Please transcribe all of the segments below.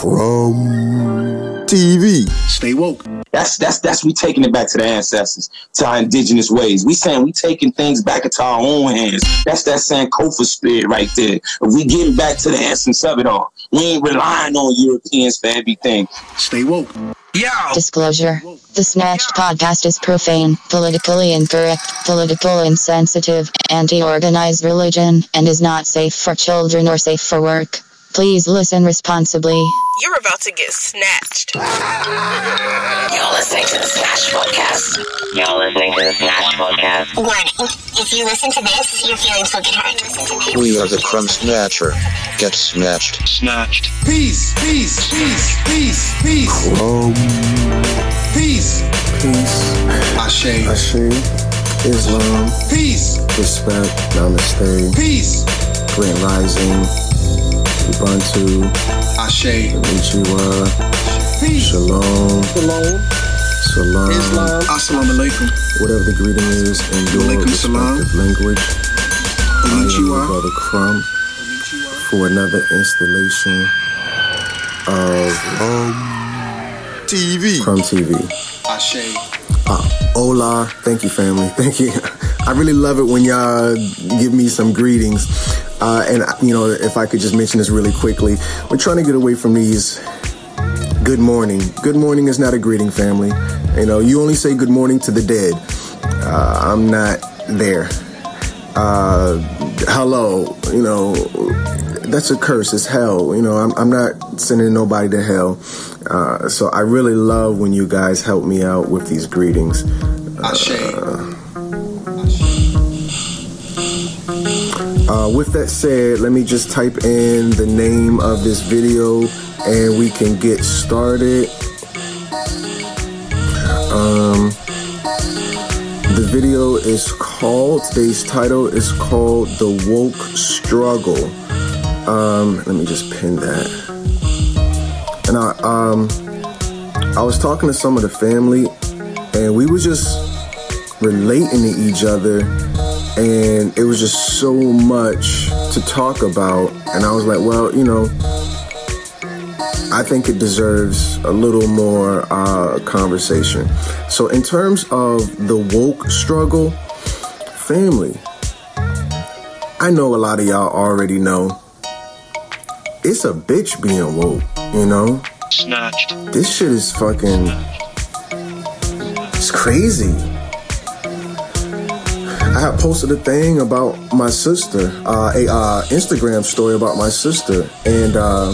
Crumb TV. Stay woke. That's that's that's we taking it back to the ancestors, to our indigenous ways. We saying we taking things back into our own hands. That's that Sankofa spirit right there. If we getting back to the essence of it all, we ain't relying on Europeans for everything. Stay woke. Yeah. Disclosure. The Snatched podcast is profane, politically incorrect, political insensitive, anti-organized religion, and is not safe for children or safe for work. Please listen responsibly. You're about to get snatched. You're listening to the Snatch Podcast. You're listening to the Snatch Podcast. Warning. If you listen to this, your feelings will get hurt. We are the Crumb Snatcher. Get snatched. Snatched. Peace, peace, peace, peace, peace, Crumb. peace. Peace, Ashe. Ashe, Islam, Peace, respect, Namaste, peace. Grand Rising, Ubuntu, Ashe. Konnichiwa, Peace. Shalom, Shalom. Salam, Islam. Assalamu alaikum. whatever the greeting is in your Walaikum salam. respective language. I am your Konnichiwa. brother Crumb for another installation of TV. Crumb TV. Ashe. Hola, thank you, family. Thank you. I really love it when y'all give me some greetings. Uh, and, you know, if I could just mention this really quickly, we're trying to get away from these good morning. Good morning is not a greeting, family. You know, you only say good morning to the dead. Uh, I'm not there. Uh, hello, you know, that's a curse. It's hell. You know, I'm, I'm not sending nobody to hell. Uh, so I really love when you guys help me out with these greetings. Ashe. Uh, with that said, let me just type in the name of this video and we can get started. The video is called, today's title is called The Woke Struggle. Um, let me just pin that. And I, um, I was talking to some of the family and we were just relating to each other and it was just so much to talk about and i was like well you know i think it deserves a little more uh, conversation. So in terms of the woke struggle family i know a lot of y'all already know. It's a bitch being woke you know? Snatched. this shit is fucking it's crazy. I had posted a thing about my sister, uh, a uh, Instagram story about my sister, and uh,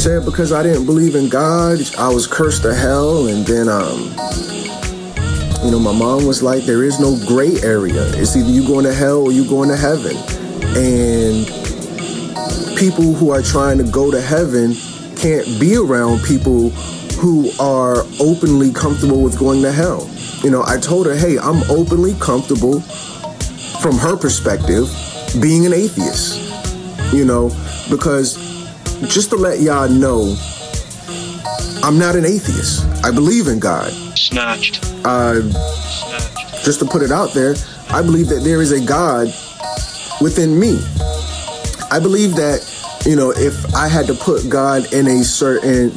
said because I didn't believe in God, I was cursed to hell, and then um, you know my mom was like, there is no gray area. It's either you going to hell or you going to heaven, and people who are trying to go to heaven can't be around people who are openly comfortable with going to hell. You know, I told her, hey, I'm openly comfortable from her perspective being an atheist. You know, because just to let y'all know, I'm not an atheist. I believe in God. Snatched. Uh, Snatched. just to put it out there, I believe that there is a God within me. I believe that, you know, if I had to put God in a certain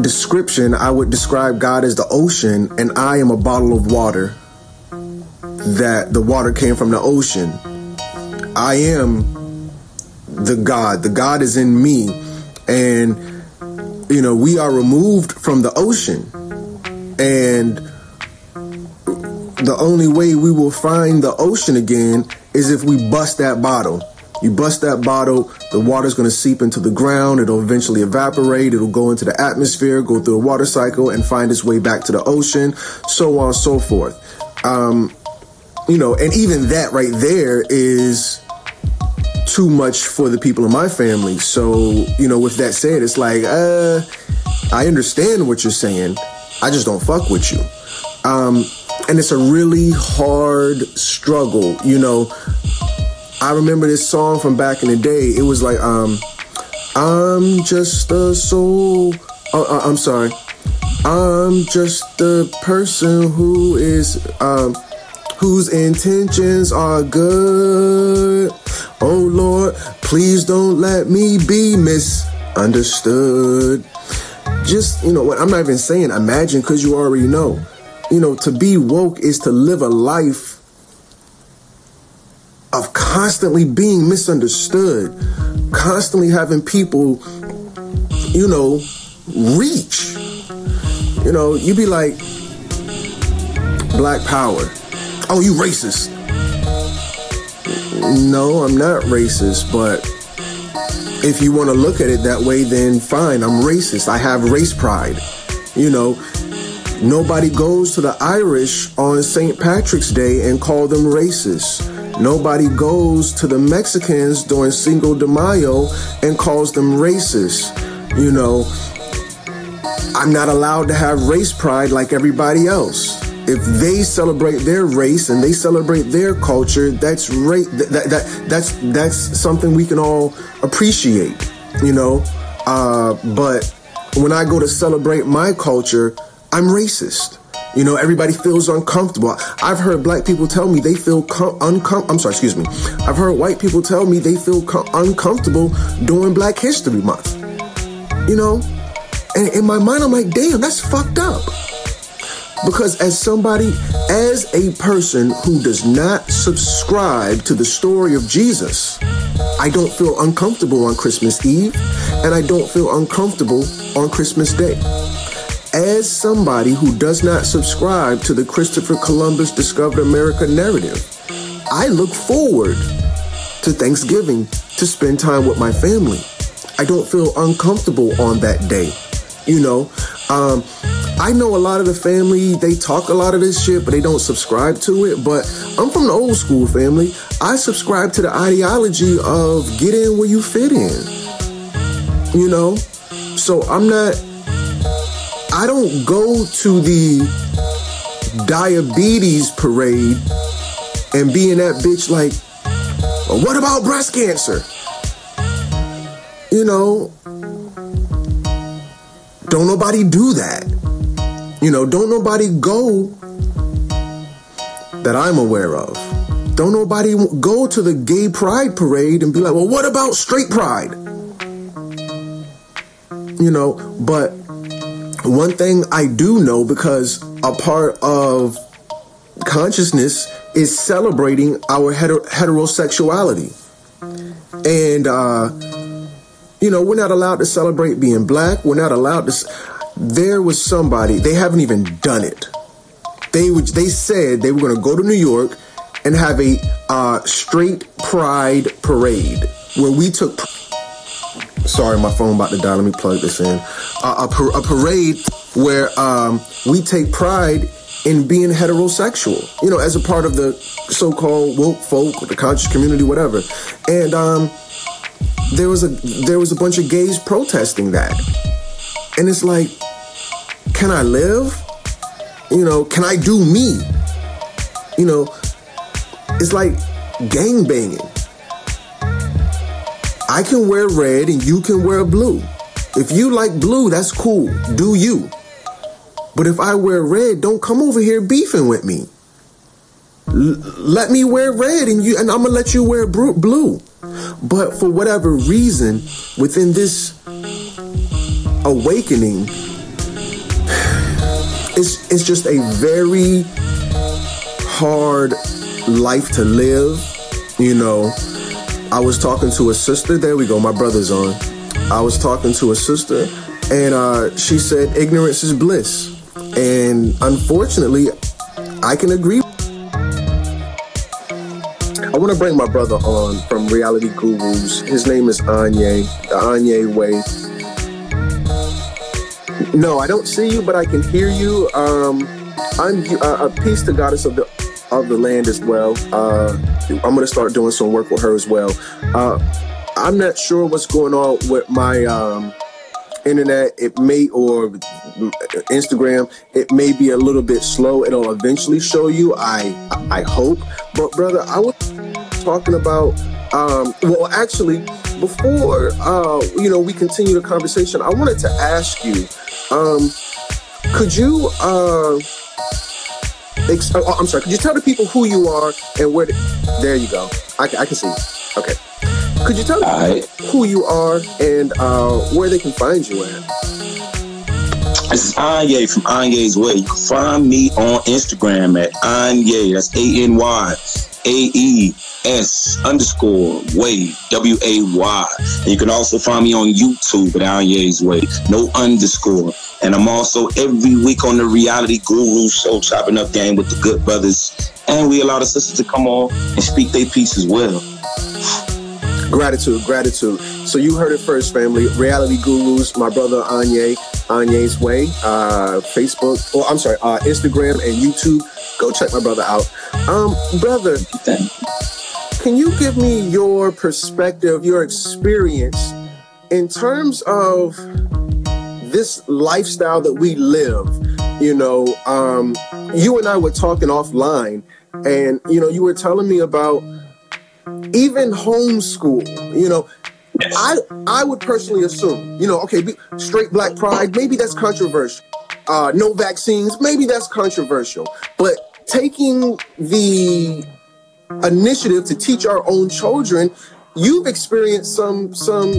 description, I would describe God as the ocean, and I am a bottle of water. That the water came from the ocean. I am the God. The God is in me. And, you know, we are removed from the ocean. And the only way we will find the ocean again is if we bust that bottle. You bust that bottle, the water's gonna seep into the ground, it'll eventually evaporate, it'll go into the atmosphere, go through a water cycle, and find its way back to the ocean, so on and so forth. Um, you know, and even that right there is too much for the people in my family. So, you know, with that said, it's like, uh, I understand what you're saying. I just don't fuck with you. Um, and it's a really hard struggle, you know. I remember this song from back in the day. It was like, um, I'm just a soul. Oh, I'm sorry. I'm just a person who is, um, whose intentions are good Oh Lord, please don't let me be misunderstood. Just, you know what, I'm not even saying imagine because you already know. You know, to be woke is to live a life of constantly being misunderstood, constantly having people, you know, reach. You know, you'd be like, Black Power. Oh, you racist. No, I'm not racist, but if you want to look at it that way, then fine, I'm racist. I have race pride. You know, nobody goes to the Irish on St. Patrick's Day and call them racist. Nobody goes to the Mexicans during Cinco de Mayo and calls them racist. You know, I'm not allowed to have race pride like everybody else. If they celebrate their race and they celebrate their culture, that's ra- that, that, that that's that's something we can all appreciate, you know. Uh, but when I go to celebrate my culture, I'm racist. You know, everybody feels uncomfortable. I've heard black people tell me they feel com- uncom- I'm sorry, excuse me. I've heard white people tell me they feel com- uncomfortable during Black History Month. You know, and in my mind, I'm like, damn, that's fucked up. Because as somebody, as a person who does not subscribe to the story of Jesus, I don't feel uncomfortable on Christmas Eve, and I don't feel uncomfortable on Christmas Day. As somebody who does not subscribe to the Christopher Columbus discovered America narrative, I look forward to Thanksgiving to spend time with my family. I don't feel uncomfortable on that day. You know, um, I know a lot of the family, they talk a lot of this shit, but they don't subscribe to it. But I'm from the old school family. I subscribe to the ideology of get in where you fit in. You know? So I'm not, I don't go to the diabetes parade and be in that bitch like, what about breast cancer? You know, don't nobody do that. You know, don't nobody go that I'm aware of. Don't nobody go to the gay pride parade and be like, well, what about straight pride? You know, but one thing I do know because a part of consciousness is celebrating our heter- heterosexuality. And, uh, you know, we're not allowed to celebrate being black. We're not allowed to. There was somebody, they haven't even done it. They would, they said they were going to go to New York and have a uh, straight pride parade where we took. Sorry, my phone about to die. Let me plug this in. Uh, a, par- a parade where um, we take pride in being heterosexual, you know, as a part of the so-called woke folk, the conscious community, whatever. And um, there was a there was a bunch of gays protesting that, and it's like, can I live? You know, can I do me? You know, it's like gang banging. I can wear red and you can wear blue. If you like blue, that's cool. Do you? But if I wear red, don't come over here beefing with me. L- let me wear red and you and I'm gonna let you wear blue. But for whatever reason, within this awakening, it's it's just a very hard life to live. You know, I was talking to a sister. There we go. My brother's on. I was talking to a sister, and uh, she said ignorance is bliss. And unfortunately, I can agree. I want to bring my brother on from Reality Gurus. His name is Anyae, the Anyae Way. No, I don't see you, but I can hear you. Um, I'm uh, a peace to goddess of the of the land as well. Uh, I'm gonna start doing some work with her as well. Uh, I'm not sure what's going on with my um, internet. It may or Instagram. It may be a little bit slow. It'll eventually show you. I I hope. But brother, I was talking about. Um, well, actually, before uh, you know we continue the conversation, I wanted to ask you. Um, could you? Uh, ex- oh, I'm sorry. Could you tell the people who you are and where? The- there you go. I, I can see. Okay. Could you tell right. who you are and uh, where they can find you at? This is Anyae from Anyae's Way. You can find me on Instagram at Anyae. That's A N Y A E S underscore Way W A Y. And you can also find me on YouTube at Anyae's Way. No underscore. And I'm also every week on the Reality Guru Show, chopping up game with the good brothers. And we allow the sisters to come on and speak their piece as well. Gratitude, gratitude. So you heard it first, family. Reality Gurus, my brother Anyae, Anyae's Way, uh, Facebook, oh, I'm sorry, uh, Instagram and YouTube. Go check my brother out. Um, brother, can you give me your perspective, your experience in terms of this lifestyle that we live? You know, um, you and I were talking offline, and you know, you were telling me about even homeschool. You know, I I would personally assume, you know, okay, be, straight black pride, maybe that's controversial. Uh, no vaccines, maybe that's controversial. But taking the initiative to teach our own children, you've experienced some some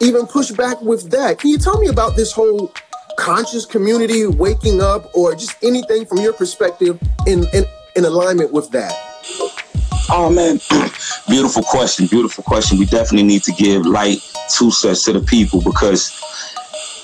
even pushback with that. Can you tell me about this whole conscious community waking up, or just anything from your perspective in in, in alignment with that? Oh man, beautiful question. Beautiful question. We definitely need to give light to such to the people because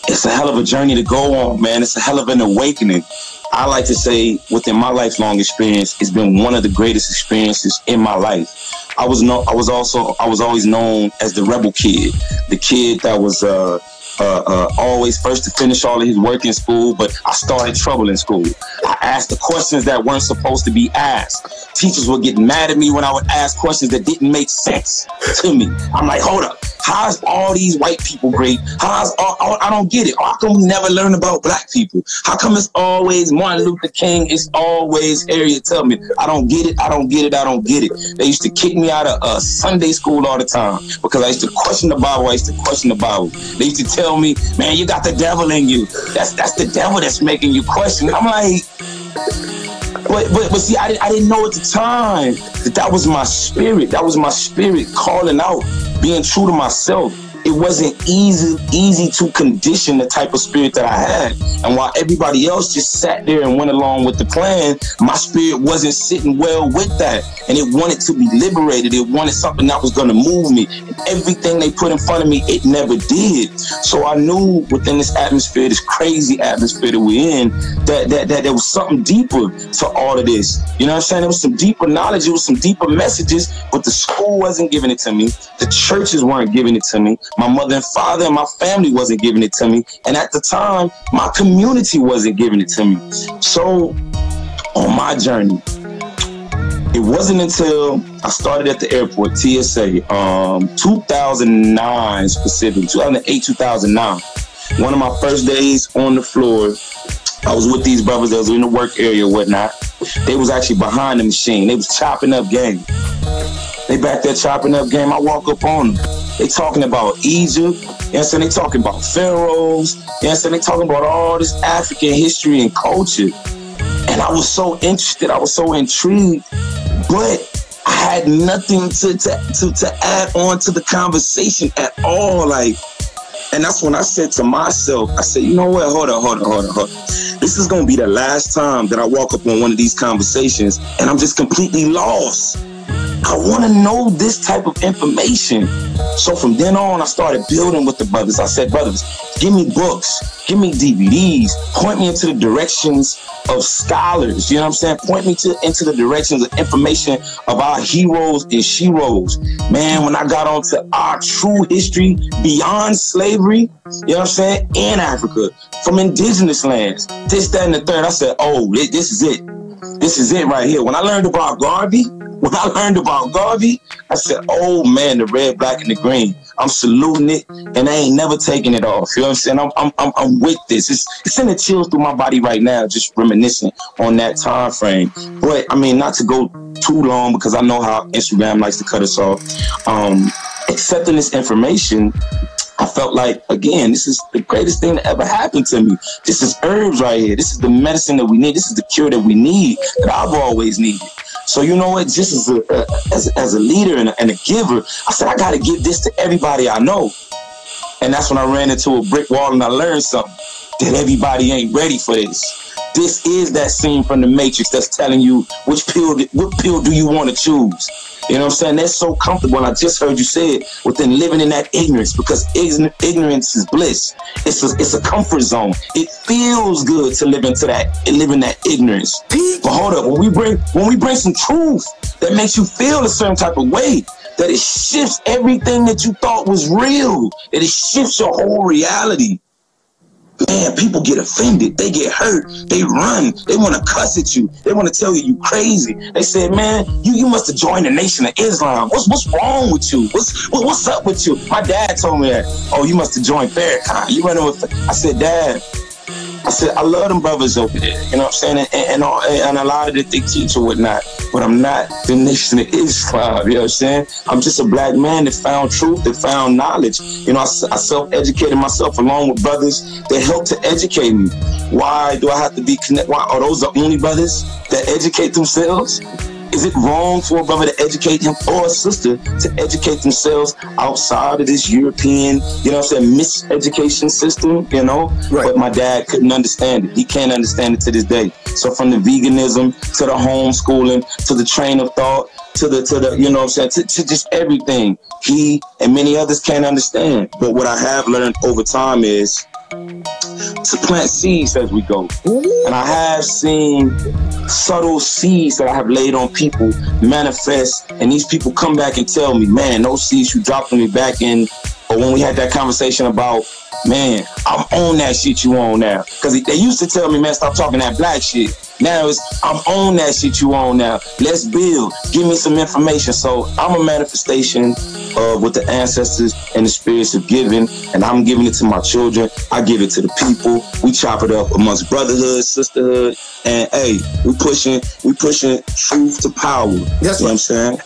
it's a hell of a journey to go on, man. It's a hell of an awakening. I like to say, within my lifelong experience, it's been one of the greatest experiences in my life. I was no, I was also, I was always known as the rebel kid, the kid that was uh, uh, uh, always first to finish all of his work in school, but I started trouble in school. I asked the questions that weren't supposed to be asked. Teachers would get mad at me when I would ask questions that didn't make sense to me. I'm like, hold up. How's all these white people great? How's all, all- I don't get it. How come we never learn about black people? How come it's always Martin Luther King? It's always Harriet Tubman. I don't get it. I don't get it. I don't get it. They used to kick me out of uh, Sunday school all the time because I used to question the Bible. I used to question the Bible. They used to tell me, "Man, you got the devil in you. That's that's the devil that's making you question." I'm like, but but but see, I didn't, I didn't know at the time that that was my spirit. That was my spirit calling out, being true to myself. It wasn't easy easy to condition the type of spirit that I had. And while everybody else just sat there and went along with the plan, my spirit wasn't sitting well with that. And it wanted to be liberated. It wanted something that was gonna move me. And everything they put in front of me, it never did. So I knew within this atmosphere, this crazy atmosphere that we're in, that that, that there was something deeper to all of this. You know what I'm saying? There was some deeper knowledge, it was some deeper messages, but the school wasn't giving it to me. The churches weren't giving it to me. My mother and father and my family wasn't giving it to me. And at the time, my community wasn't giving it to me. So on my journey, it wasn't until I started at the airport, TSA, um, 2009 specifically, 2008, 2009. One of my first days on the floor, I was with these brothers that was in the work area whatnot. They was actually behind the machine. They was chopping up game. They back there chopping up game. I walk up on them. They talking about Egypt. I'm saying? They talking about pharaohs. I'm saying? They talking about all this African history and culture. And I was so interested. I was so intrigued. But I had nothing to, to, to, to add on to the conversation at all. Like, and that's when I said to myself, I said, you know what? Hold on, hold on, hold on, hold on. This is gonna be the last time that I walk up on one of these conversations and I'm just completely lost. I want to know this type of information. So from then on, I started building with the brothers. I said, brothers, give me books, give me DVDs, point me into the directions of scholars. You know what I'm saying? Point me to into the directions of information of our heroes and sheroes. Man, when I got onto our true history beyond slavery, you know what I'm saying, in Africa, from indigenous lands, this, that, and the third, I said, oh, this is it. This is it right here. When I learned about Garvey, when I learned about Garvey, I said, oh man, the red, black, and the green. I'm saluting it, and I ain't never taking it off. You know what I'm saying? I'm, I'm, I'm, with this. It's, it's sending chills through my body right now, just reminiscing on that time frame. But I mean, not to go too long because I know how Instagram likes to cut us off. Um, accepting this information, I felt like, again, this is the greatest thing that ever happened to me. This is herbs right here. This is the medicine that we need. This is the cure that we need, that I've always needed. So you know what? Just as a as, as a leader and a, and a giver, I said I got to give this to everybody I know. And that's when I ran into a brick wall and I learned something that everybody ain't ready for this. This is that scene from the Matrix that's telling you which pill what pill do you want to choose. You know what I'm saying? That's so comfortable. I just heard you say it within living in that ignorance because ignorance is bliss. It's a, it's a comfort zone. It feels good to live into that live in that ignorance. But hold up, when we bring when we bring some truth that makes you feel a certain type of way, that it shifts everything that you thought was real. That it shifts your whole reality man, people get offended. They get hurt. They run. They want to cuss at you. They want to tell you you crazy. They said, man, you, you must have joined the Nation of Islam. What's what's wrong with you? What's what, what's up with you? My dad told me that. Oh, you must have joined Farrakhan. You running with. I said, Dad, I said, I love them brothers over there. You know what I'm saying? And, and, all, and a lot of the they teach or whatnot. But I'm not the nation of Islam. You know what I'm saying? I'm just a black man that found truth, that found knowledge. You know, I, I self educated myself along with brothers that helped to educate me. Why do I have to be connected? Why are those the only brothers that educate themselves? Is it wrong for a brother to educate him or a sister to educate themselves outside of this European, you know what I'm saying, miseducation system, you know? Right. But my dad couldn't understand it. He can't understand it to this day. So from the veganism to the homeschooling to the train of thought to the to the you know what I'm saying to, to just everything he and many others can't understand. But what I have learned over time is to plant seeds as we go. And I have seen subtle seeds that I have laid on people manifest, and these people come back and tell me, man, those seeds you dropped on me back in, or when we had that conversation about, man, I'm on that shit you on now. Because they used to tell me, man, stop talking that black shit. Now it's I'm on that shit you on now. Let's build. Give me some information. So I'm a manifestation of what the ancestors and the spirits have given, and I'm giving it to my children. I give it to the people. We chop it up amongst brotherhood, sisterhood, and hey, we pushing we pushing truth to power. That's you know what I'm saying.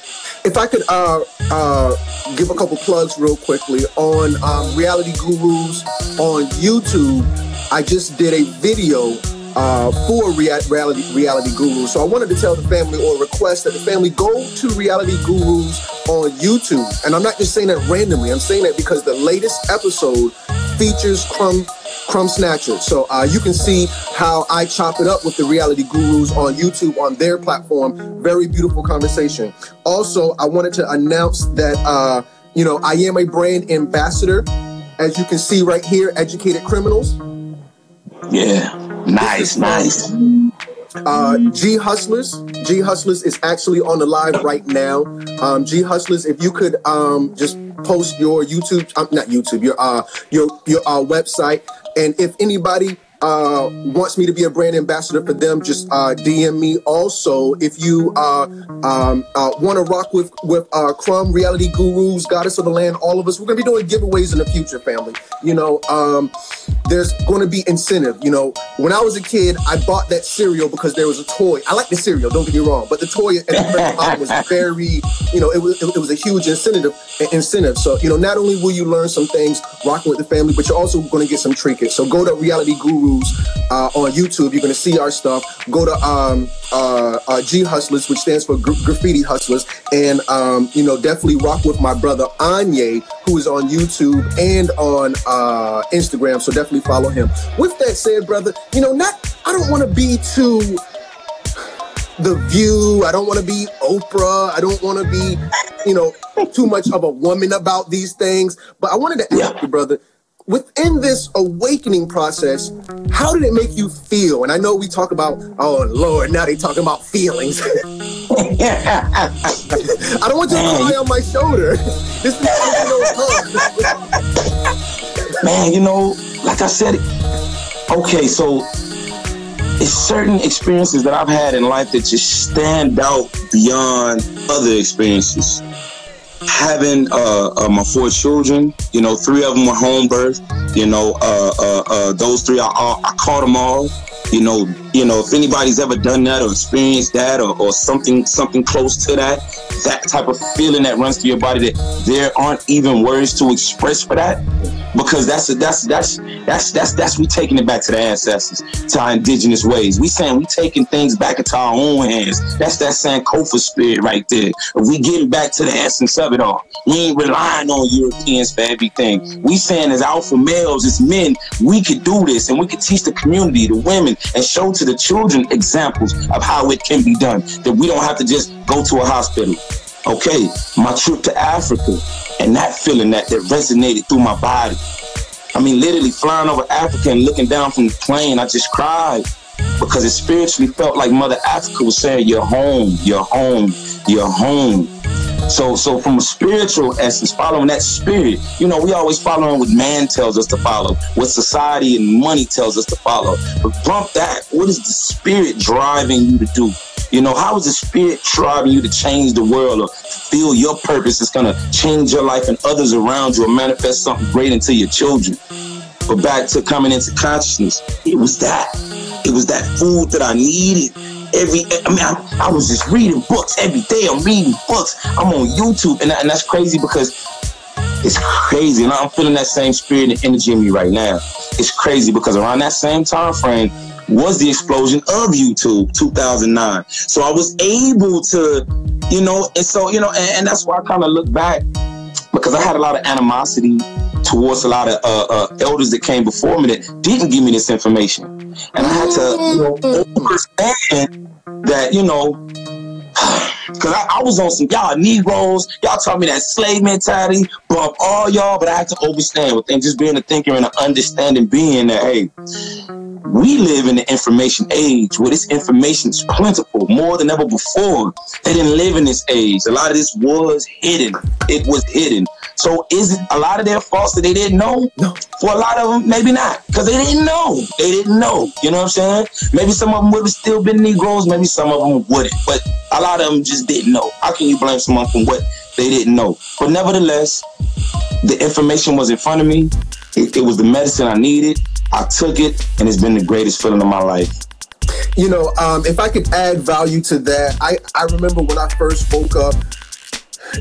If I could uh, uh, give a couple plugs real quickly on um, Reality Gurus on YouTube, I just did a video uh, for rea- reality reality gurus. So I wanted to tell the family or request that the family go to reality gurus on YouTube. And I'm not just saying that randomly. I'm saying that because the latest episode features Crumb Crumb Snatcher. So uh, you can see how I chop it up with the reality gurus on YouTube on their platform. Very beautiful conversation. Also, I wanted to announce that uh, you know I am a brand ambassador. As you can see right here, Educated Criminals. Yeah. Nice, nice. Uh, G Hustlers. G Hustlers is actually on the live right now. Um, G Hustlers, if you could um, just post your YouTube, um, not YouTube, your uh, your your uh, website, and if anybody uh, wants me to be a brand ambassador for them, just uh, DM me. Also, if you uh, um, uh, want to rock with with uh, Crumb, Reality Gurus, Goddess of the Land, all of us, we're gonna be doing giveaways in the future, family. You know, um, there's going to be incentive. You know, when I was a kid, I bought that cereal because there was a toy. I like the cereal, don't get me wrong, but the toy at the time was very, you know, it was it, was a huge incentive. Incentive. So you know, not only will you learn some things rocking with the family, but you're also going to get some trinkets. So go to Reality Gurus uh, on YouTube. You're gonna see our stuff. Go to um, uh, uh, G Hustlers, which stands for Gra- Graffiti Hustlers, and um, you know definitely rock with my brother Anyae, who is on YouTube and on uh, Instagram. So definitely follow him. With that said, brother, you know not I don't want to be too the view. I don't want to be Oprah. I don't want to be, you know, too much of a woman about these things. But I wanted to ask you, brother, within this awakening process, how did it make you feel? And I know we talk about, oh Lord, now they talking about feelings. I don't want you to cry on my shoulder. This is Man, you know, like I said, okay, so it's certain experiences that I've had in life that just stand out beyond other experiences having uh, uh, my four children, you know, three of them were home birth. You know, uh, uh, uh those three, I, I caught them all. You know, you know, if anybody's ever done that or experienced that or, or something something close to that, that type of feeling that runs through your body that there aren't even words to express for that. Because that's that's that's that's that's that's we taking it back to the ancestors, to our indigenous ways. We saying we taking things back into our own hands. That's that Sankofa spirit right there. We getting back to the essence of it all, we ain't relying on Europeans for everything. We saying as alpha males, as men, we could do this and we could teach the community, the women, and show to the children examples of how it can be done. That we don't have to just go to a hospital. Okay, my trip to Africa and that feeling that, that resonated through my body. I mean, literally flying over Africa and looking down from the plane, I just cried because it spiritually felt like Mother Africa was saying, "You're home, you're home, you're home." So, so from a spiritual essence, following that spirit, you know, we always following what man tells us to follow, what society and money tells us to follow. But bump that. What is the spirit driving you to do? You know, how is the spirit driving you to change the world or feel your purpose is going to change your life and others around you or manifest something great into your children? But back to coming into consciousness, it was that. It was that food that I needed. Every, I mean, I, I was just reading books every day. I'm reading books. I'm on YouTube, and, and that's crazy because it's crazy, and I'm feeling that same spirit and energy in me right now. It's crazy because around that same time frame was the explosion of YouTube, 2009. So I was able to, you know, and so you know, and, and that's why I kind of look back because I had a lot of animosity towards a lot of uh, uh, elders that came before me that didn't give me this information, and I had to you know, understand that you know Cause I, I, was on some y'all Negroes, y'all taught me that slave mentality, bump all y'all, but I had to understand with things just being a thinker and an understanding being that hey, we live in the information age where this information is plentiful more than ever before. They didn't live in this age. A lot of this was hidden. It was hidden. So is it a lot of their faults that they didn't know? No. For a lot of them, maybe not, because they didn't know. They didn't know. You know what I'm saying? Maybe some of them would have still been Negroes. Maybe some of them wouldn't. But a lot of them just didn't know. How can you blame someone for what they didn't know? But nevertheless, the information was in front of me. It, it was the medicine I needed. I took it, and it's been the greatest feeling of my life. You know, um, if I could add value to that, I, I remember when I first woke up,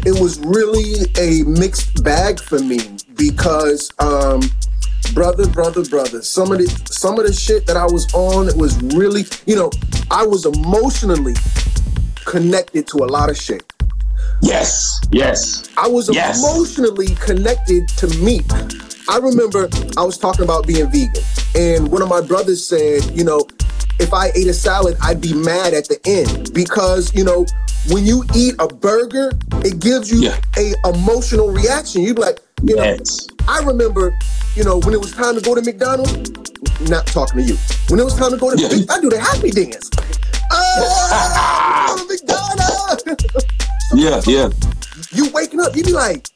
it was really a mixed bag for me because um, brother, brother, brother, some of the some of the shit that I was on it was really, you know, I was emotionally connected to a lot of shit. Yes, yes. I was yes. emotionally connected to meat. I remember I was talking about being vegan, and one of my brothers said, you know, if I ate a salad, I'd be mad at the end because, you know, when you eat a burger, it gives you Yeah. a emotional reaction. You'd be like, you know, Yes. I remember, you know, when it was time to go to McDonald's, not talking to you. When it was time to go to Yeah. I do the happy dance. Oh, McDonald's! Yeah, yeah. you waking up, you'd be like,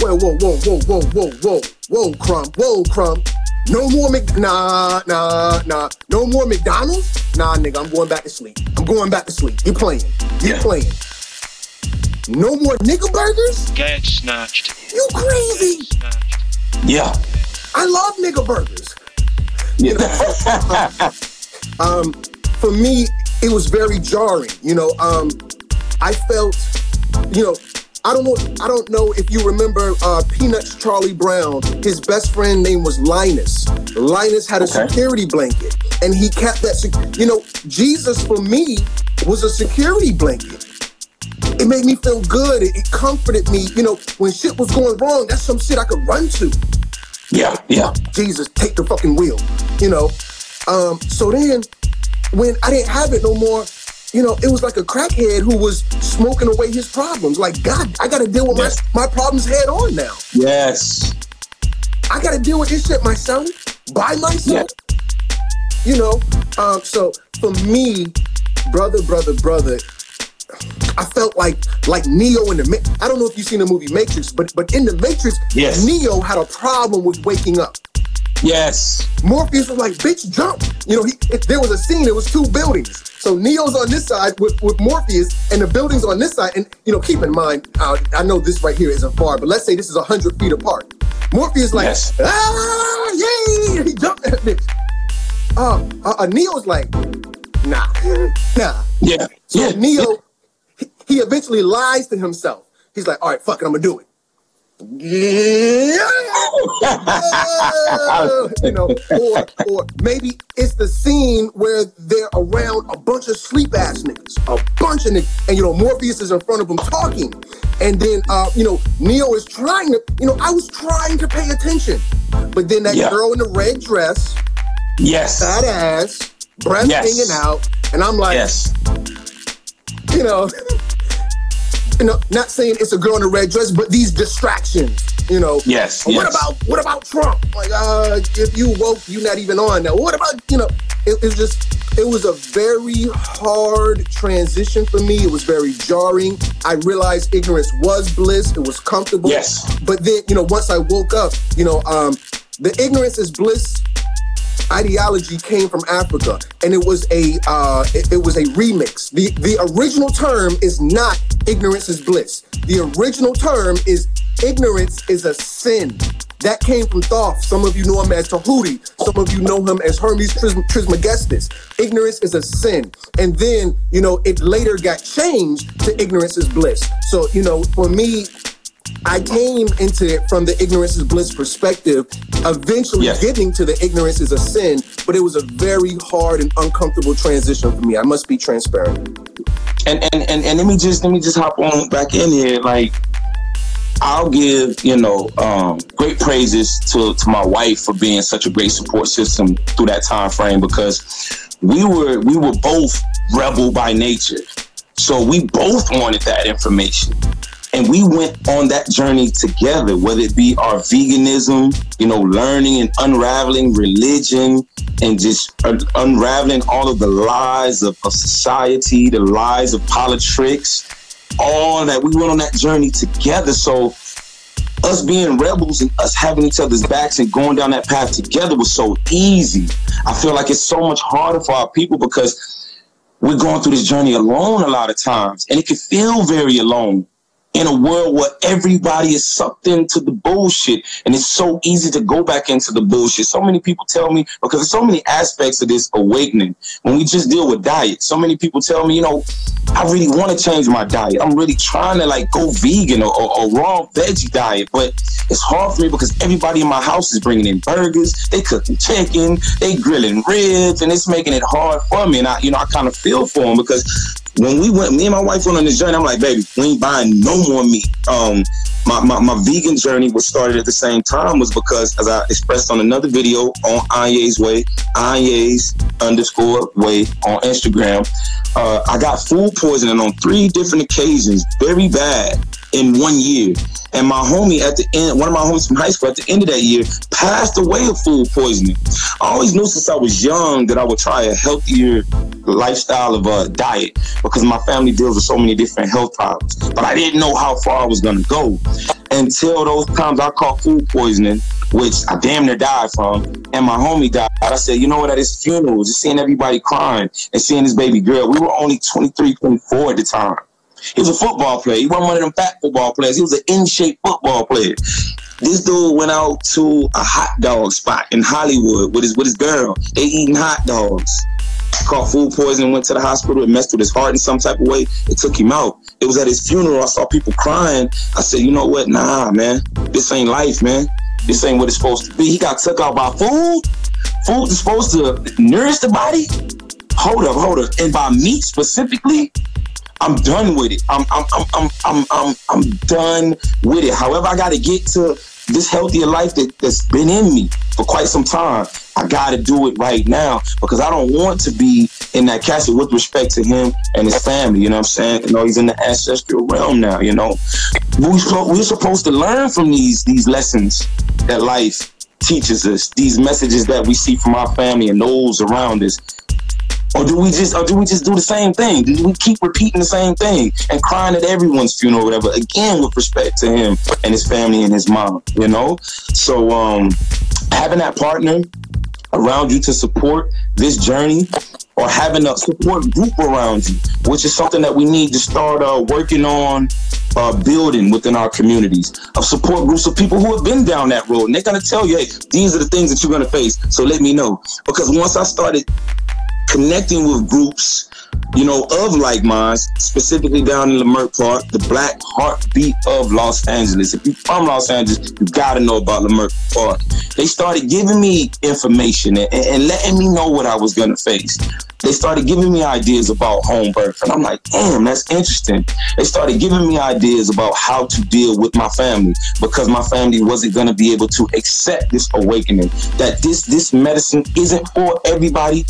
whoa, whoa, whoa, whoa, whoa, whoa, whoa, whoa, crumb, whoa, crumb. No more Mc, nah, nah, nah. No more McDonald's. Nah, nigga, I'm going back to sleep. I'm going back to sleep. You playing? You Yeah. playing? No more nigga burgers? Get snatched. You crazy? Snatched. Yeah. I love nigga burgers. Yeah. um, for me, it was very jarring. You know, um, I felt, you know, I don't know, I don't know if you remember uh, Peanuts Charlie Brown. His best friend name was Linus. Linus had a Okay. security blanket, and he kept that. Sec- you know, Jesus for me was a security blanket. It made me feel good. It, it comforted me. You know, when shit was going wrong, that's some shit I could run to. yeah, yeah. Jesus, take the fucking wheel, you know. Um, so then, when I didn't have it no more, you know, it was like a crackhead who was smoking away his problems. Like, God, I got to deal with Yes. my, my problems head on now. Yes. I got to deal with this shit myself, by myself. You know, um, so for me, brother, brother, brother, I felt like like Neo in the Ma- I don't know if you've seen the movie Matrix, but but in the Matrix, Yes. Neo had a problem with waking up. Yes. Morpheus was like, bitch, jump. You know, he, it, there was a scene, it was two buildings. So Neo's on this side with, with Morpheus, and the building's on this side. And, you know, keep in mind, uh, I know this right here isn't far, but let's say this is 100 feet apart. Morpheus like, Yes. ah, yay! He jumped at that bitch. Uh, uh, uh, Neo's like, nah, nah. Yeah. So yeah. Neo, he, he eventually lies to himself. He's like, all right, fuck it, I'm gonna do it. You know, or or maybe it's the scene where they're around a bunch of sleep ass niggas, a bunch of niggas, and you know Morpheus is in front of them talking, and then uh, you know Neo is trying to, you know, I was trying to pay attention, but then that Yeah. girl in the red dress, Yes. fat ass, breath Yes. hanging out, and I'm like, Yes. you know, you know, not saying it's a girl in a red dress, but these distractions, you know. Yes, yes. What about what about Trump? Like, uh, if you woke, you're not even on now. What about you know? It, it was just, it was a very hard transition for me. It was very jarring. I realized ignorance was bliss. It was comfortable. Yes. But then, you know, once I woke up, you know, um, the ignorance is bliss ideology came from Africa, and it was a uh, it, it was a remix. the The original term is not ignorance is bliss. The original term is ignorance is a sin. That came from Thoth. Some of you know him as Tahuti. Some of you know him as Hermes Trism- Trismegistus. Ignorance is a sin. And then, you know, it later got changed to ignorance is bliss. So, you know, for me, I came into it from the ignorance is bliss perspective, eventually Yes. getting to the ignorance is a sin, but it was a very hard and uncomfortable transition for me. I must be transparent. and and and, and let me just let me just hop on back in here like I'll give you know um, great praises to to my wife for being such a great support system through that time frame because we were we were both rebel by nature, so we both wanted that information, and we went on that journey together. Whether it be our veganism, you know, learning and unraveling religion, and just unraveling all of the lies of, of society, the lies of politics, all that. We went on that journey together. So us being rebels and us having each other's backs and going down that path together was so easy. I feel like it's so much harder for our people because we're going through this journey alone a lot of times, and it can feel very alone in a world where everybody is sucked into the bullshit and it's so easy to go back into the bullshit. So many people tell me because there's so many aspects of this awakening when we just deal with diet. So many people tell me, you know, I really want to change my diet. I'm really trying to like go vegan or, or, or raw veggie diet, but it's hard for me because everybody in my house is bringing in burgers, they cooking chicken, they grilling ribs, and it's making it hard for me. And I, you know, I kind of feel for them because when we went, me and my wife went on this journey, I'm like, baby, we ain't buying no more meat. Um, my, my, my vegan journey was started at the same time was because, as I expressed on another video on Anyae's Way, Anyae's underscore way on Instagram, uh, I got food poisoning on three different occasions, very bad in one year. And my homie at the end, one of my homies from high school at the end of that year passed away of food poisoning. I always knew since I was young that I would try a healthier lifestyle of a diet because my family deals with so many different health problems. But I didn't know how far I was to go until those times I caught food poisoning, which I damn near died from, and my homie died. I said, you know what, at his funeral, just seeing everybody crying and seeing this baby girl, we were only 23, 24 at the time. He was a football player. He wasn't one of them fat football players. He was an in-shape football player. This dude went out to a hot dog spot in Hollywood with his with his girl. They eating hot dogs. Caught food poisoning, went to the hospital. It messed with his heart in some type of way. It took him out. It was at his funeral. I saw people crying. I said, you know what? Nah, man. This ain't life, man. This ain't what it's supposed to be. He got took out by food. Food is supposed to nourish the body. Hold up, hold up. And by meat specifically, I'm done with it. I'm I'm I'm I'm I'm I'm, I'm done with it. However, I got to get to this healthier life that, that's been in me for quite some time. I got to do it right now because I don't want to be in that castle with respect to him and his family. You know what I'm saying? You know, he's in the ancestral realm now. You know, we we're supposed to learn from these these lessons that life teaches us. These messages that we see from our family and those around us. Or do we just or do we just do the same thing? Do we keep repeating the same thing and crying at everyone's funeral or whatever? Again, with respect to him and his family and his mom, you know? So um having that partner around you to support this journey or having a support group around you, which is something that we need to start uh, working on uh, building within our communities of support groups of people who have been down that road. And they're going to tell you, hey, these are the things that you're going to face. So let me know. Because once I started connecting with groups, you know, of like minds, specifically down in Leimert Park, the black heartbeat of Los Angeles. If you're from Los Angeles, you gotta know about Leimert Park. They started giving me information and, and letting me know what I was gonna face they started giving me ideas about home birth. And I'm like, damn, that's interesting. They started giving me ideas about how to deal with my family because my family wasn't going to be able to accept this awakening that this this medicine isn't for everybody.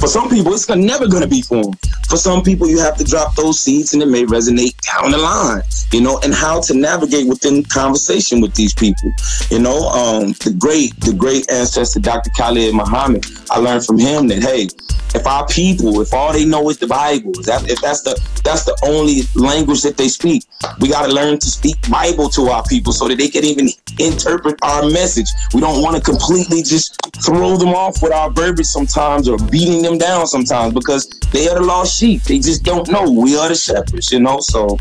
For some people, it's never going to be for them. For some people, you have to drop those seeds and it may resonate down the line, you know, and how to navigate within conversation with these people. You know, um, the great, the great ancestor, Dr. Khalid Muhammad, I learned from him that, hey, if our people, if all they know is the Bible, if, that, if that's the that's the only language that they speak, we got to learn to speak Bible to our people so that they can even interpret our message. We don't want to completely just throw them off with our verbiage sometimes or beating them down sometimes because they are the lost sheep. They just don't know. We are the shepherds, you know. So,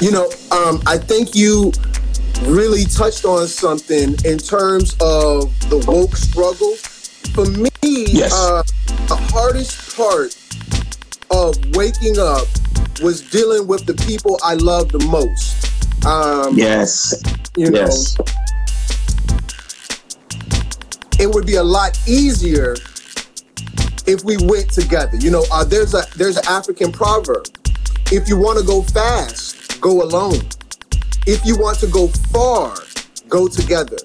you know, um, I think you really touched on something in terms of the woke struggle. For me, yes. uh, the hardest part of waking up was dealing with the people I love the most. Um, yes. You know, yes. it would be a lot easier if we went together. You know, uh, there's a there's an African proverb: if you want to go fast, go alone. If you want to go far, go together.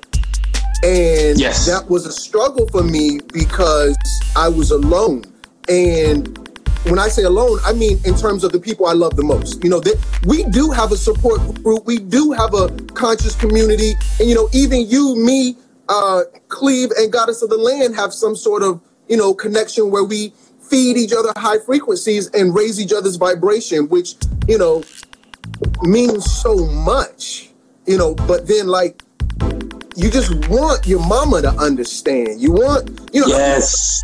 And yes. that was a struggle for me because I was alone. And when I say alone, I mean in terms of the people I love the most. You know, that we do have a support group, we do have a conscious community, and you know, even you, me, uh, Cleave, and Goddess of the Land have some sort of you know connection where we feed each other high frequencies and raise each other's vibration, which you know means so much. You know, but then like you just want your mama to understand. You want, you know. Yes.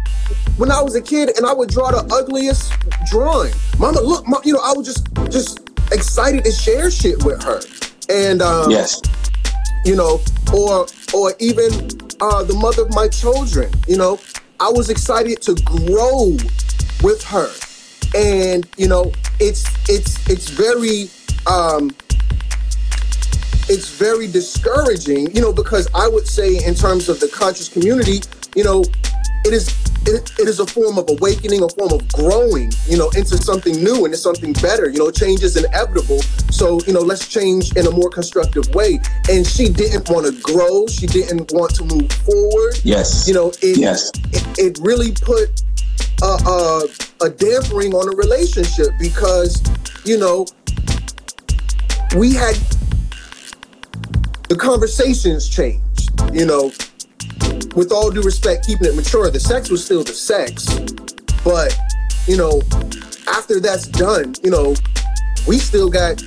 When I was a kid and I would draw the ugliest drawing, mama, look, mom, you know, I was just just excited to share shit with her, and um, yes, you know, or or even uh, the mother of my children, you know, I was excited to grow with her, and you know, it's it's it's very um, it's very discouraging, you know, because I would say in terms of the conscious community, you know, it is it, it is a form of awakening, a form of growing, you know, into something new and into something better. You know, change is inevitable. So, you know, let's change in a more constructive way. And she didn't want to grow. She didn't want to move forward. Yes. You know, it yes. it, it really put a, a, a dampering on a relationship because, you know, we had the conversations changed. You know, with all due respect, keeping it mature, the sex was still the sex, but you know, after that's done, you know, we still got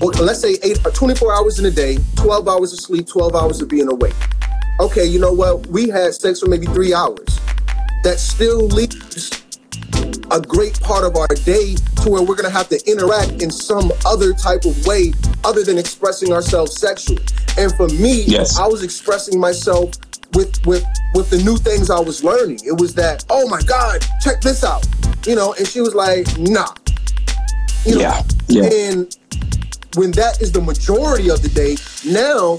well, let's say eight, uh, 24 hours in a day, 12 hours of sleep, 12 hours of being awake. Okay, you know what? We had sex for maybe three hours. That still leaves a great part of our day to where we're to have to interact in some other type of way other than expressing ourselves sexually. And for me, yes. I was expressing myself with with with the new things I was learning. It was that, oh my God, check this out. You know, and she was like, nah. You know, yeah. yeah. And when that is the majority of the day, now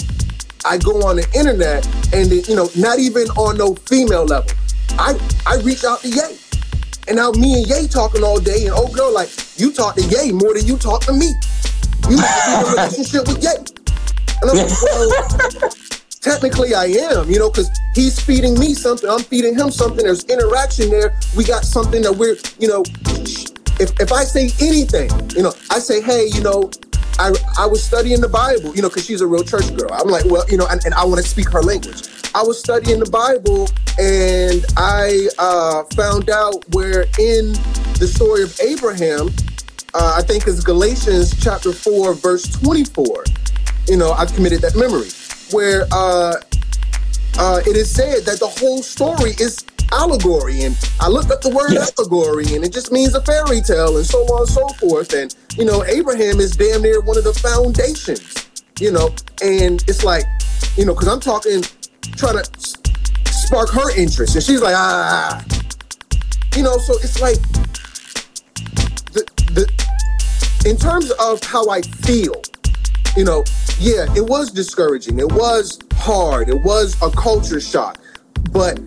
I go on the internet and you know, not even on no female level. I I reach out to Ye. And now me and Ye talking all day, and oh girl, like you talk to Ye more than you talk to me. You have a relationship with Ye. And I'm like, well, technically I am, you know, because he's feeding me something, I'm feeding him something. There's interaction there. We got something that we're, you know, if, if I say anything, you know, I say, hey, you know, I, I was studying the Bible, you know, because she's a real church girl. I'm like, well, you know, and, and I want to speak her language. I was studying the Bible and I uh, found out where in the story of Abraham, uh, I think it's Galatians chapter 4, verse 24. You know, I've committed that memory, where uh, uh, it is said that the whole story is allegory. And I looked up the word yes. allegory, and it just means a fairy tale, and so on and so forth. And, you know, Abraham is damn near one of the foundations, you know, and it's like, you know, because I'm talking, trying to spark her interest. And she's like, ah, you know, so it's like in terms of how I feel, you know, yeah, it was discouraging. It was hard. It was a culture shock. But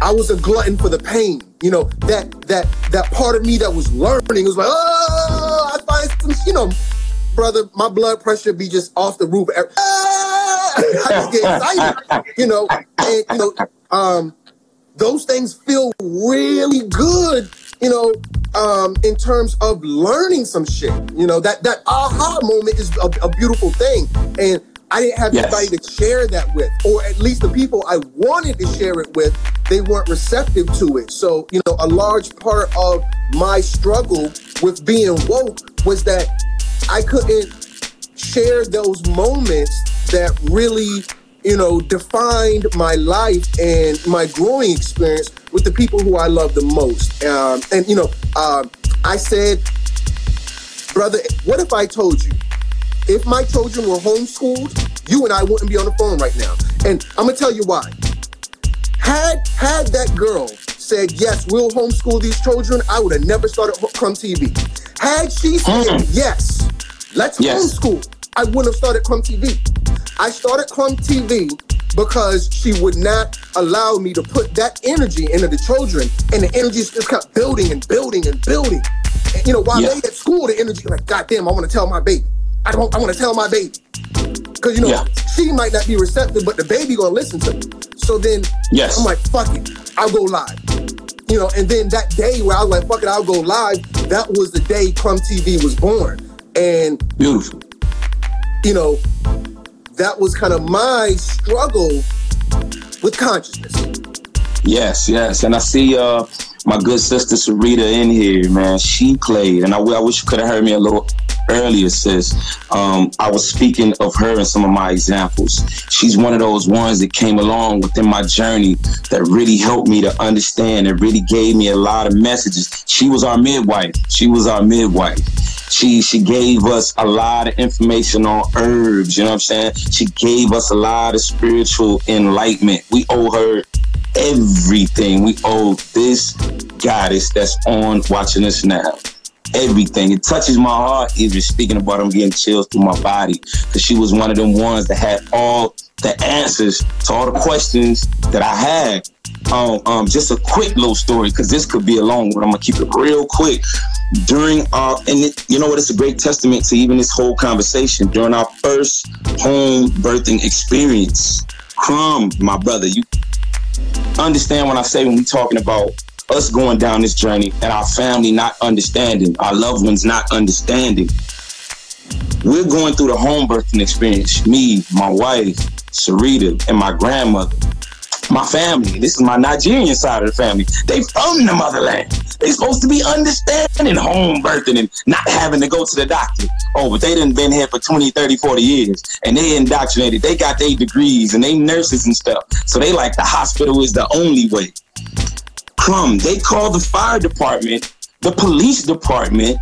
I was a glutton for the pain. You know, that that that part of me that was learning was like, oh, I find some, you know, brother, my blood pressure be just off the roof. Ah! I just get excited, you know, and you know, um, those things feel really good, you know, um, in terms of learning some shit. You know, that that aha moment is a, a beautiful thing. And I didn't have Yes. anybody to share that with, or at least the people I wanted to share it with, they weren't receptive to it. So, you know, a large part of my struggle with being woke was that I couldn't share those moments that really, you know, defined my life and my growing experience with the people who I love the most. Um, and, you know, um, I said, brother, what if I told you if my children were homeschooled, you and I wouldn't be on the phone right now. And I'm gonna tell you why. Had had that girl said yes, we'll homeschool these children, I would have never started Crumb TV. Had she said yes, let's Yes. homeschool, I wouldn't have started Crumb TV. I started Crumb TV because she would not allow me to put that energy into the children, and the energy just kept building and building and building. And, you know, while Yeah. they at school, the energy like, God damn, I want to tell my baby. I don't. I want to tell my baby because you know Yeah. she might not be receptive, but the baby gonna listen to me. So then Yes. I'm like, fuck it, I'll go live. You know, and then that day where I was like, fuck it, I'll go live. That was the day Crumb TV was born, and Beautiful. you know, that was kind of my struggle with consciousness. Yes, yes. And I see uh my good sister Sarita in here, man. She played, and I wish you could have heard me a little earlier, sis. Um, I was speaking of her in some of my examples. She's one of those ones that came along within my journey that really helped me to understand and really gave me a lot of messages. She was our midwife. She was our midwife. She she gave us a lot of information on herbs, you know what I'm saying? She gave us a lot of spiritual enlightenment. We owe her everything. We owe this goddess that's on watching us now. Everything. It touches my heart, even speaking about I'm getting chills through my body. Because she was one of them ones that had all the answers to all the questions that I had. Um, um, just a quick little story, because this could be a long one. I'm gonna keep it real quick. During our, and it, you know what? It's a great testament to even this whole conversation. During our first home birthing experience, Crumb, my brother, you understand when I say when we talking about us going down this journey and our family not understanding, our loved ones not understanding. We're going through the home birthing experience. Me, my wife, Sarita, and my grandmother. My family. This is my Nigerian side of the family. They from the motherland. They supposed to be understanding home birthing and not having to go to the doctor. Oh, but they done been here for 20, 30, 40 years and they indoctrinated. They got their degrees and they nurses and stuff. So they like the hospital is the only way. Crumb, they call the fire department, the police department,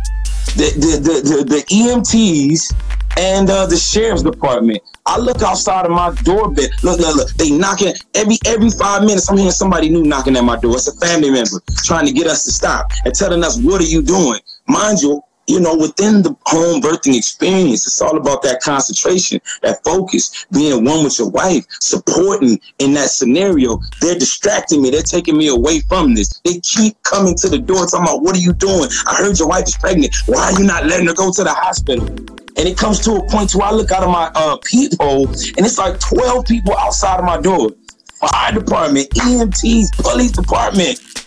the the the, the, the EMTs, and uh, the sheriff's department. I look outside of my doorbell. Look, look, look. They knocking every every five minutes. I'm hearing somebody new knocking at my door. It's a family member trying to get us to stop and telling us what are you doing. Mind you, you know, within the home birthing experience, it's all about that concentration, that focus, being one with your wife, supporting in that scenario. They're distracting me. They're taking me away from this. They keep coming to the door talking about, what are you doing? I heard your wife is pregnant. Why are you not letting her go to the hospital? And it comes to a point where I look out of my uh, peephole and it's like 12 people outside of my door. Fire department, EMTs, police department.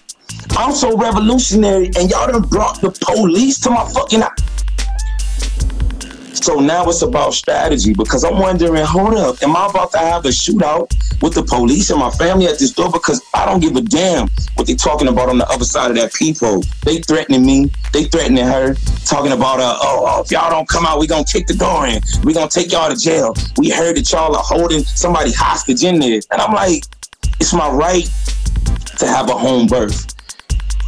I'm so revolutionary, and y'all done brought the police to my fucking. So now it's about strategy because I'm wondering, hold up, am I about to have a shootout with the police and my family at this door? Because I don't give a damn what they're talking about on the other side of that peephole. They threatening me, they threatening her, talking about, uh, oh, oh, if y'all don't come out, we gonna kick the door in. We gonna take y'all to jail. We heard that y'all are holding somebody hostage in there. And I'm like, it's my right to have a home birth.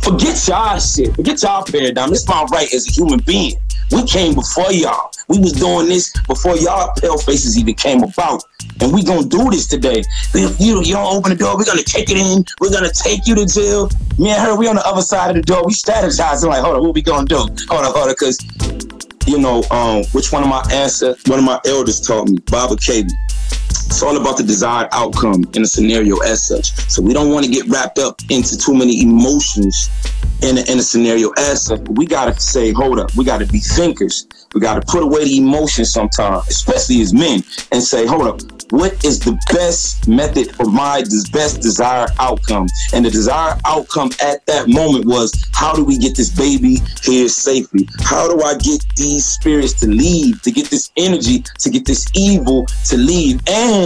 Forget y'all shit. Forget y'all paradigm. It's my right as a human being. We came before y'all. We was doing this before y'all pale faces even came about. And we gonna do this today. If you, you don't open the door, we're gonna take it in. We're gonna take you to jail. Me and her, we on the other side of the door. We strategizing like, hold on, what we gonna do? Hold on, hold on, cause you know, um, which one of my ancestors, one of my elders taught me, Baba Kabi. It's all about the desired outcome in a scenario as such. So we don't want to get wrapped up into too many emotions in a, in a scenario as such. We got to say, hold up, we got to be thinkers. We got to put away the emotions sometimes, especially as men, and say, hold up, what is the best method for my best desired outcome? And the desired outcome at that moment was, how do we get this baby here safely? How do I get these spirits to leave, to get this energy, to get this evil to leave? And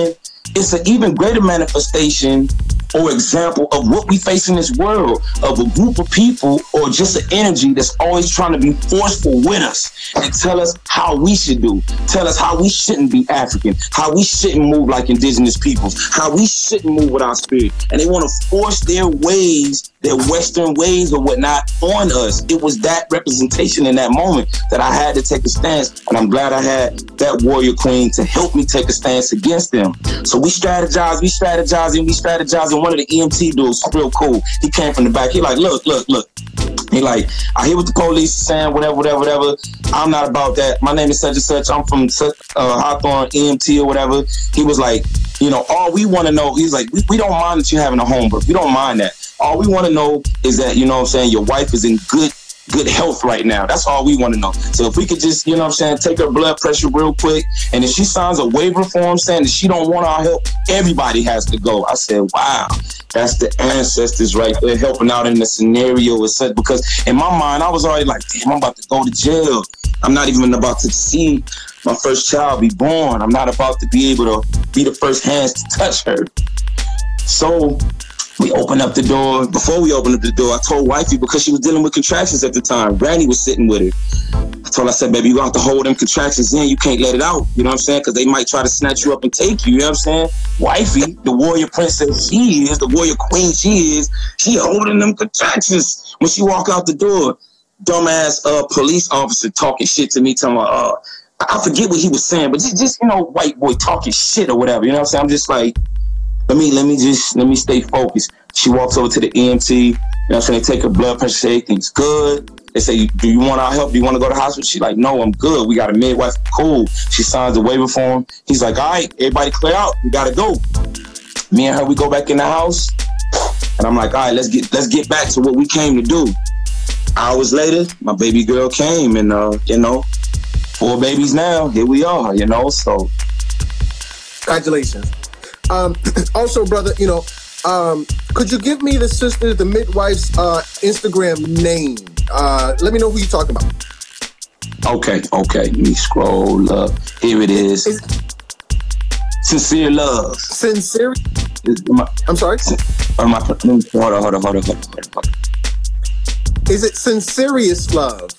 it's an even greater manifestation or example of what we face in this world of a group of people or just an energy that's always trying to be forceful with us and tell us how we should do, tell us how we shouldn't be African, how we shouldn't move like indigenous peoples, how we shouldn't move with our spirit. And they want to force their ways their Western ways or whatnot on us. It was that representation in that moment that I had to take a stance. And I'm glad I had that warrior queen to help me take a stance against them. So we strategized, we strategized, and we strategized. And one of the EMT dudes, real cool, he came from the back. He like, look, look, look. He like, I hear what the police are saying, whatever, whatever, whatever. I'm not about that. My name is such and such. I'm from uh, Hawthorne EMT or whatever. He was like, you know, all we want to know, he's like, we, we don't mind that you having a home, but we don't mind that. All we want to know is that, you know what I'm saying, your wife is in good good health right now. That's all we want to know. So if we could just, you know what I'm saying, take her blood pressure real quick. And if she signs a waiver form saying that she don't want our help, everybody has to go. I said, wow, that's the ancestors right there helping out in the scenario as such. Because in my mind, I was already like, damn, I'm about to go to jail. I'm not even about to see my first child be born. I'm not about to be able to be the first hands to touch her. So we opened up the door. Before we opened up the door, I told wifey because she was dealing with contractions at the time. Granny was sitting with her. I told her, I said, baby, you got to hold them contractions in. You can't let it out. You know what I'm saying? Because they might try to snatch you up and take you. You know what I'm saying? Wifey, the warrior princess she is, the warrior queen she is, she holding them contractions when she walk out the door. Dumbass uh, police officer talking shit to me, telling me, uh, I forget what he was saying, but just, just you know, white boy talking shit or whatever. You know what I'm saying? I'm just like, let me let me just let me stay focused. She walks over to the EMT. You know I'm saying? They take her blood pressure, say everything's good. They say, Do you want our help? Do you want to go to the hospital? She's like, No, I'm good. We got a midwife. Cool. She signs the waiver form. He's like, All right, everybody clear out. We gotta go. Me and her, we go back in the house. And I'm like, all right, let's get let's get back to what we came to do. Hours later, my baby girl came and uh, you know, four babies now. Here we are, you know. So Congratulations. Um, also, brother, you know, um, could you give me the sister, the midwife's uh, Instagram name? Uh, let me know who you're talking about. Okay, okay. Let me scroll up. Here it is. Is- Sincere love. Sincere. My- I'm sorry. or my- let Hold on, hold on, hold on, hold on, hold on. Is it Sincerious Love?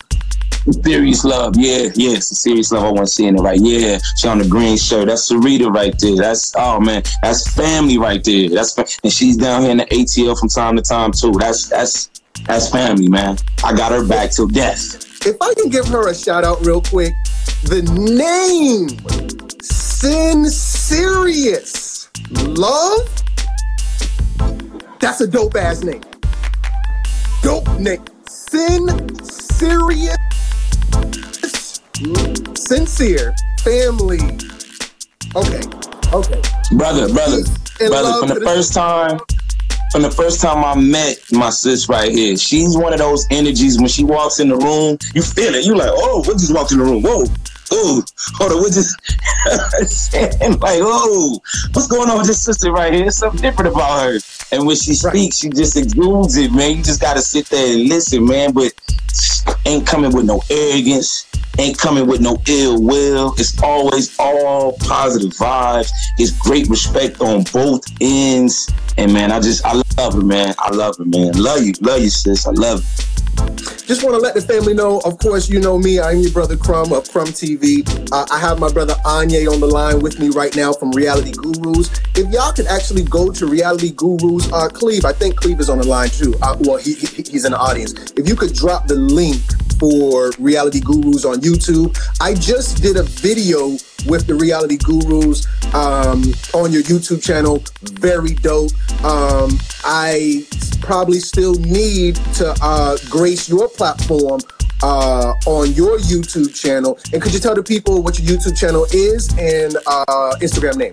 Serious love, yeah, yeah, it's serious love. I want to see in it right. Yeah, she on the green shirt. That's Sarita right there. That's oh man, that's family right there. That's fa- and she's down here in the ATL from time to time too. That's that's that's family, man. I got her back till death. If I can give her a shout out real quick, the name Sin Serious Love. That's a dope ass name. Dope name. Sincerious. Sincere family. Okay. Okay. brother, brother, brother. From the the- first time, from the first time I met my sis right here, she's one of those energies. When she walks in the room, you feel it. You like, oh, what just walked in the room? Whoa, oh, hold on, what just? and like, oh, what's going on with this sister right here? There's something different about her. And when she speaks, she just exudes it, man. You just gotta sit there and listen, man. But ain't coming with no arrogance ain't coming with no ill will. It's always all positive vibes. It's great respect on both ends. And man, I just I love it, man. I love it, man. Love you, love you, sis. I love you. Just want to let the family know, of course, you know me. I'm your brother Crumb of Crumb TV. Uh, I have my brother Anyae on the line with me right now from Reality Gurus. If y'all could actually go to Reality Gurus, uh, Cleave, I think Cleave is on the line too. Uh, well, he, he, he's in the audience. If you could drop the link for Reality Gurus on YouTube. I just did a video with the Reality Gurus um, on your YouTube channel. Very dope. Um, I probably still need to uh, grace your platform uh, on your YouTube channel. And could you tell the people what your YouTube channel is and uh, Instagram name?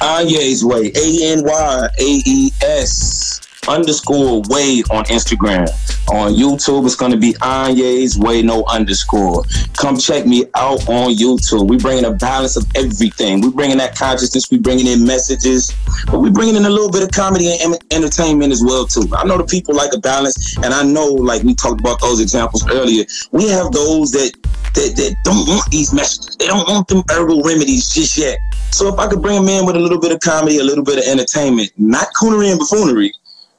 Anyae's Way, A N Y A E S underscore way on Instagram. On YouTube, it's to be Anyae's Way, no underscore. Come check me out on YouTube. We bringing a balance of everything. We bringing that consciousness. We bringing in messages, but we bringing in a little bit of comedy and entertainment as well too. I know the people like a balance, and I know, like we talked about those examples earlier. We have those that that, that don't want these messages. They don't want them herbal remedies just yet. So if I could bring them in with a little bit of comedy, a little bit of entertainment, not coonery and buffoonery,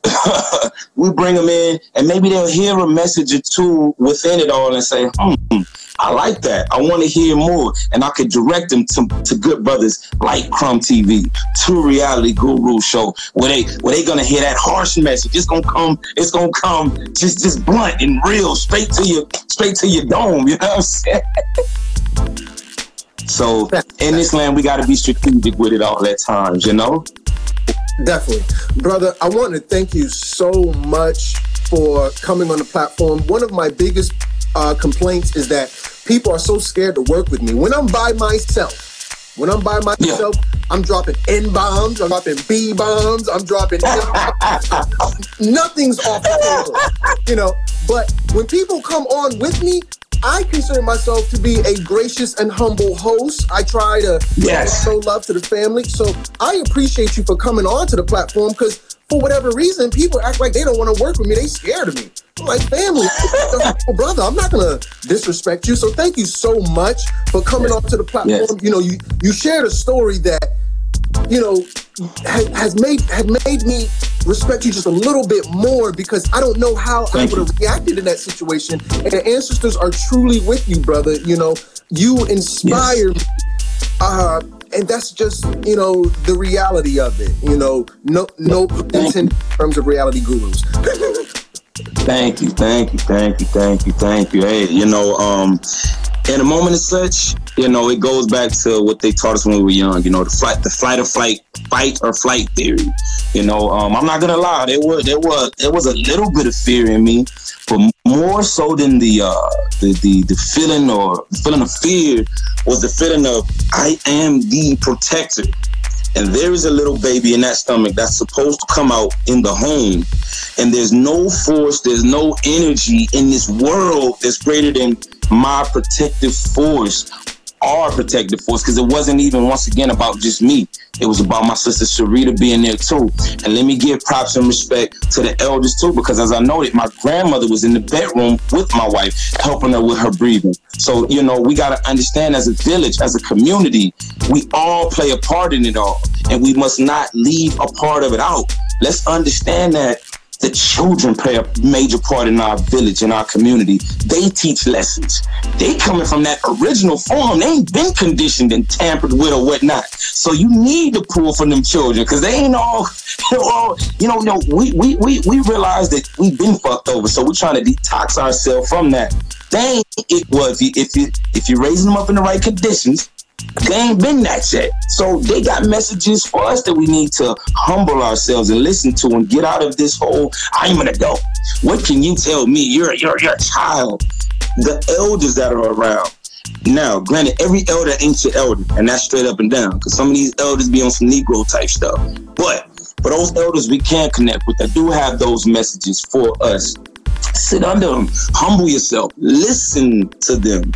we bring them in and maybe they'll hear a message or two within it all and say, hmm, I like that. I want to hear more. And I could direct them to, to good brothers like Crumb TV, to Reality Guru Show, where they where they gonna hear that harsh message. It's gonna come, it's gonna come just just blunt and real, straight to your straight to your dome, you know what I'm saying? So in this land, we got to be strategic with it all at times, you know. Definitely. Brother, I want to thank you so much for coming on the platform. One of my biggest uh, complaints is that people are so scared to work with me. When I'm by myself, when I'm by myself, I'm dropping N bombs, I'm dropping B bombs, I'm dropping nothing's off the table, you know. But when people come on with me, I consider myself to be a gracious and humble host. I try to Yes. show love to the family. So I appreciate you for coming on to the platform because for whatever reason, people act like they don't want to work with me. They scared of me. I'm like family, brother. I'm not gonna disrespect you. So thank you so much for coming on to the platform. Yes. You know, you you shared a story that you know has, has made had made me respect you just a little bit more because I don't know how Thank I would have reacted in that situation. And the ancestors are truly with you, brother. You know, you inspire me. Uh, and that's just you know the reality of it. You know, no no Thank in terms of reality gurus. Thank you, thank you, thank you, thank you, thank you. Hey, you know, um, in a moment as such, you know, it goes back to what they taught us when we were young. You know, the flight, the flight or flight, fight or flight theory. You know, um, I'm not gonna lie, there was there was there was a little bit of fear in me, but more so than the uh, the, the the feeling or the feeling of fear was the feeling of I am the protector. And there is a little baby in that stomach that's supposed to come out in the home. And there's no force, there's no energy in this world that's greater than my protective force, our protective force, because it wasn't even once again about just me. It was about my sister Sharita being there too. And let me give props and respect to the elders too, because as I noted, my grandmother was in the bedroom with my wife, helping her with her breathing. So, you know, we got to understand as a village, as a community, we all play a part in it all. And we must not leave a part of it out. Let's understand that the children play a major part in our village, in our community. They teach lessons. They coming from that original form. They ain't been conditioned and tampered with or whatnot. So you need to pull from them children because they ain't all, all you know, know, we, we, we, we realize that we've been fucked over. So we're trying to detox ourselves from that. They ain't it was if you if you're raising them up in the right conditions, they ain't been that yet. So they got messages for us that we need to humble ourselves and listen to and get out of this whole I'm an adult. What can you tell me? You're you're you're a child. The elders that are around. Now, granted, every elder ain't your elder, and that's straight up and down. Because some of these elders be on some Negro type stuff. But for those elders we can connect with that do have those messages for us, sit under them, humble yourself, listen to them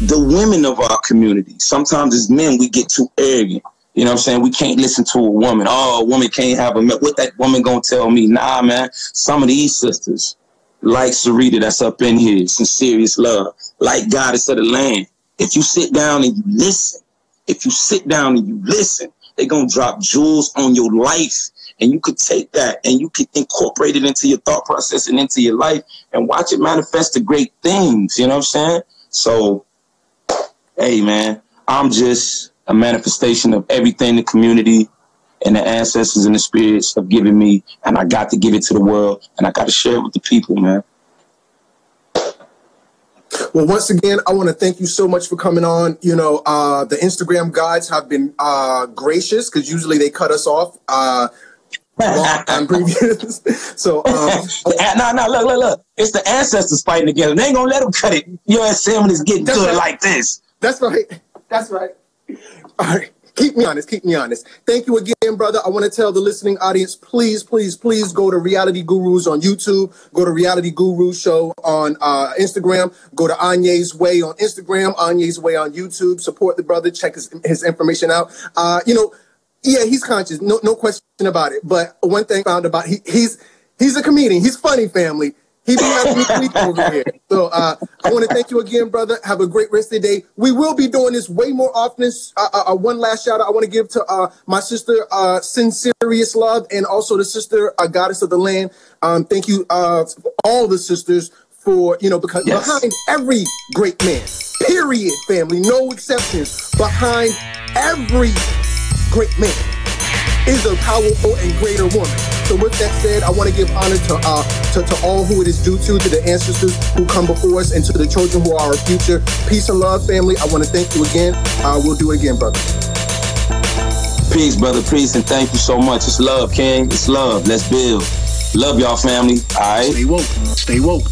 the women of our community. Sometimes as men, we get too arrogant. You know what I'm saying? We can't listen to a woman. Oh, a woman can't have a man. What that woman gonna tell me? Nah, man. Some of these sisters, like Sarita, that's up in here, serious love, like Goddess of the land. If you sit down and you listen, if you sit down and you listen, they're gonna drop jewels on your life. And you could take that and you could incorporate it into your thought process and into your life and watch it manifest to great things. You know what I'm saying? So hey man, I'm just a manifestation of everything the community and the ancestors and the spirits have given me, and I got to give it to the world, and I got to share it with the people, man. Well, once again, I want to thank you so much for coming on. You know, uh, the Instagram guides have been uh, gracious because usually they cut us off. Uh, previous. so, um, no, no, look, look, look. It's the ancestors fighting together. They ain't gonna let them cut it. Your assembly is getting good right. like this. That's right. That's right. All right. Keep me honest. Keep me honest. Thank you again, brother. I want to tell the listening audience, please, please, please go to Reality Gurus on YouTube. Go to Reality Guru Show on uh, Instagram. Go to Anyae's Way on Instagram. Anyae's Way on YouTube. Support the brother. Check his, his information out. Uh, you know, yeah, he's conscious. No, no question about it. But one thing I found about he, he's he's a comedian. He's funny, family. He be having me weak over here. So uh, I want to thank you again, brother. Have a great rest of the day. We will be doing this way more often. Uh, uh, uh, one last shout out I want to give to uh, my sister, uh, Sincerious Love, and also the sister, uh, Goddess of the Land. Um, thank you, uh, all the sisters, for, you know, because Yes. behind every great man, period, family, no exceptions, behind every great man is a powerful and greater woman. So with that said, I want to give honor to uh to, to all who it is due to, to the ancestors who come before us, and to the children who are our future. Peace and love, family. I want to thank you again. Uh, we'll do it again, brother. Peace, brother. Peace, and thank you so much. It's love, King. It's love. Let's build. Love y'all, family. All right. Stay woke. Stay woke.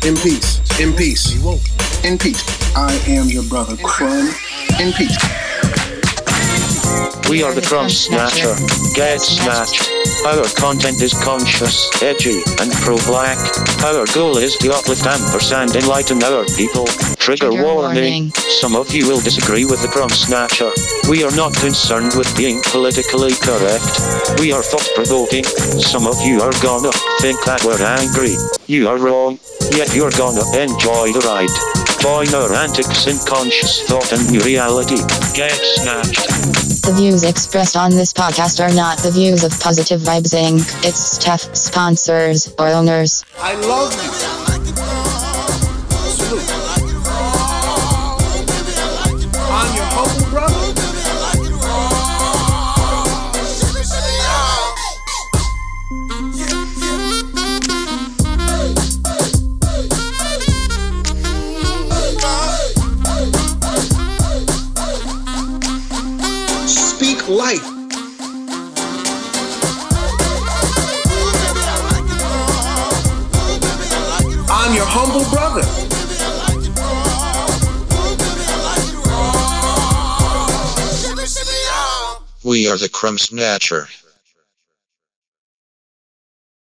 In peace. In peace. Stay woke. In peace. I am your brother, Crumb. In peace. We are the Crumb Snatcher. Get snatched. Our content is conscious, edgy, and pro-black. Our goal is to uplift and ampersand enlighten our people. Trigger, Trigger warning. warning. Some of you will disagree with the Crumb Snatcher. We are not concerned with being politically correct. We are thought-provoking. Some of you are gonna think that we're angry. You are wrong. Yet you're gonna enjoy the ride. Join our antics in conscious thought and new reality. Get snatched. The views expressed on this podcast are not the views of Positive Vibes Inc., its staff, sponsors, or owners. I love you. We are the Crumb Snatcher.